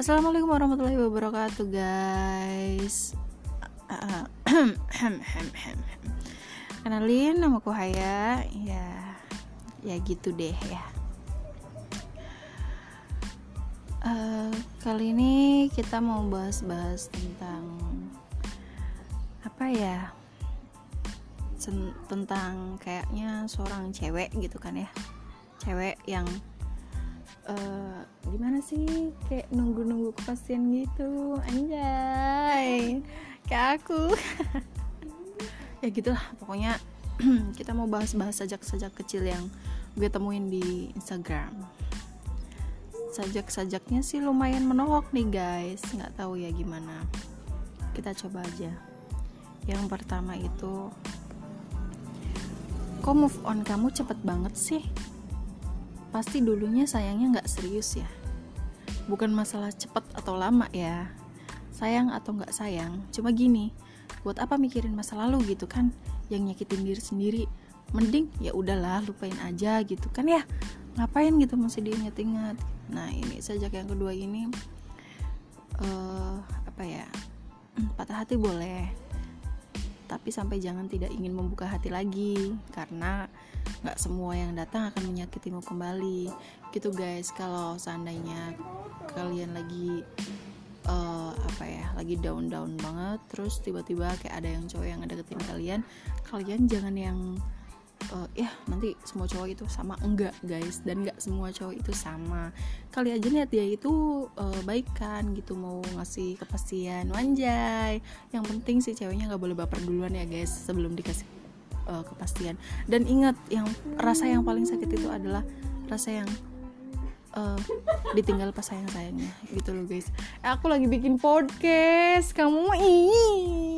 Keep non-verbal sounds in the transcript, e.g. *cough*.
Assalamualaikum warahmatullahi wabarakatuh guys. *clears throat* Kenalin nama aku Haya. Ya Ya gitu deh ya. Uh, Kali ini kita mau bahas-bahas tentang Apa ya? Tentang kayaknya seorang cewek gitu kan ya. Cewek yang uh, gimana sih? Kayak nunggu-nunggu kepastian gitu. Anjay. Kayak aku. *laughs* Ya gitulah pokoknya *clears throat* kita mau bahas-bahas sajak-sajak kecil yang gue temuin di Instagram. Sajak-sajaknya sih lumayan menolak nih guys. Nggak tahu ya gimana. Kita coba aja. Yang pertama itu kok move on kamu cepet banget sih? Pasti dulunya sayangnya nggak serius ya bukan masalah cepet atau lama ya. Sayang atau nggak sayang cuma gini buat apa mikirin masa lalu gitu kan? Yang nyakitin diri sendiri mending ya udahlah lupain aja gitu kan ya. Ngapain gitu masih diinget-inget nah ini sejak yang kedua ini uh, apa ya patah hati boleh tapi sampai jangan tidak ingin membuka hati lagi karena nggak semua yang datang akan menyakitimu kembali. Gitu guys. Kalau seandainya kalian lagi uh, apa ya lagi down down banget terus tiba-tiba kayak ada yang cowok yang deketin kalian kalian jangan yang ya nanti semua cowok itu sama. Enggak guys. Dan enggak semua cowok itu sama. Kali aja lihat dia itu uh, baik kan gitu mau ngasih kepastian wanjay yang penting si ceweknya nggak boleh baper duluan ya guys sebelum dikasih uh, kepastian. Dan ingat yang rasa yang paling sakit itu adalah rasa yang uh, ditinggal pas sayang sayangnya gitu loh guys. Aku lagi bikin podcast. Kamu ini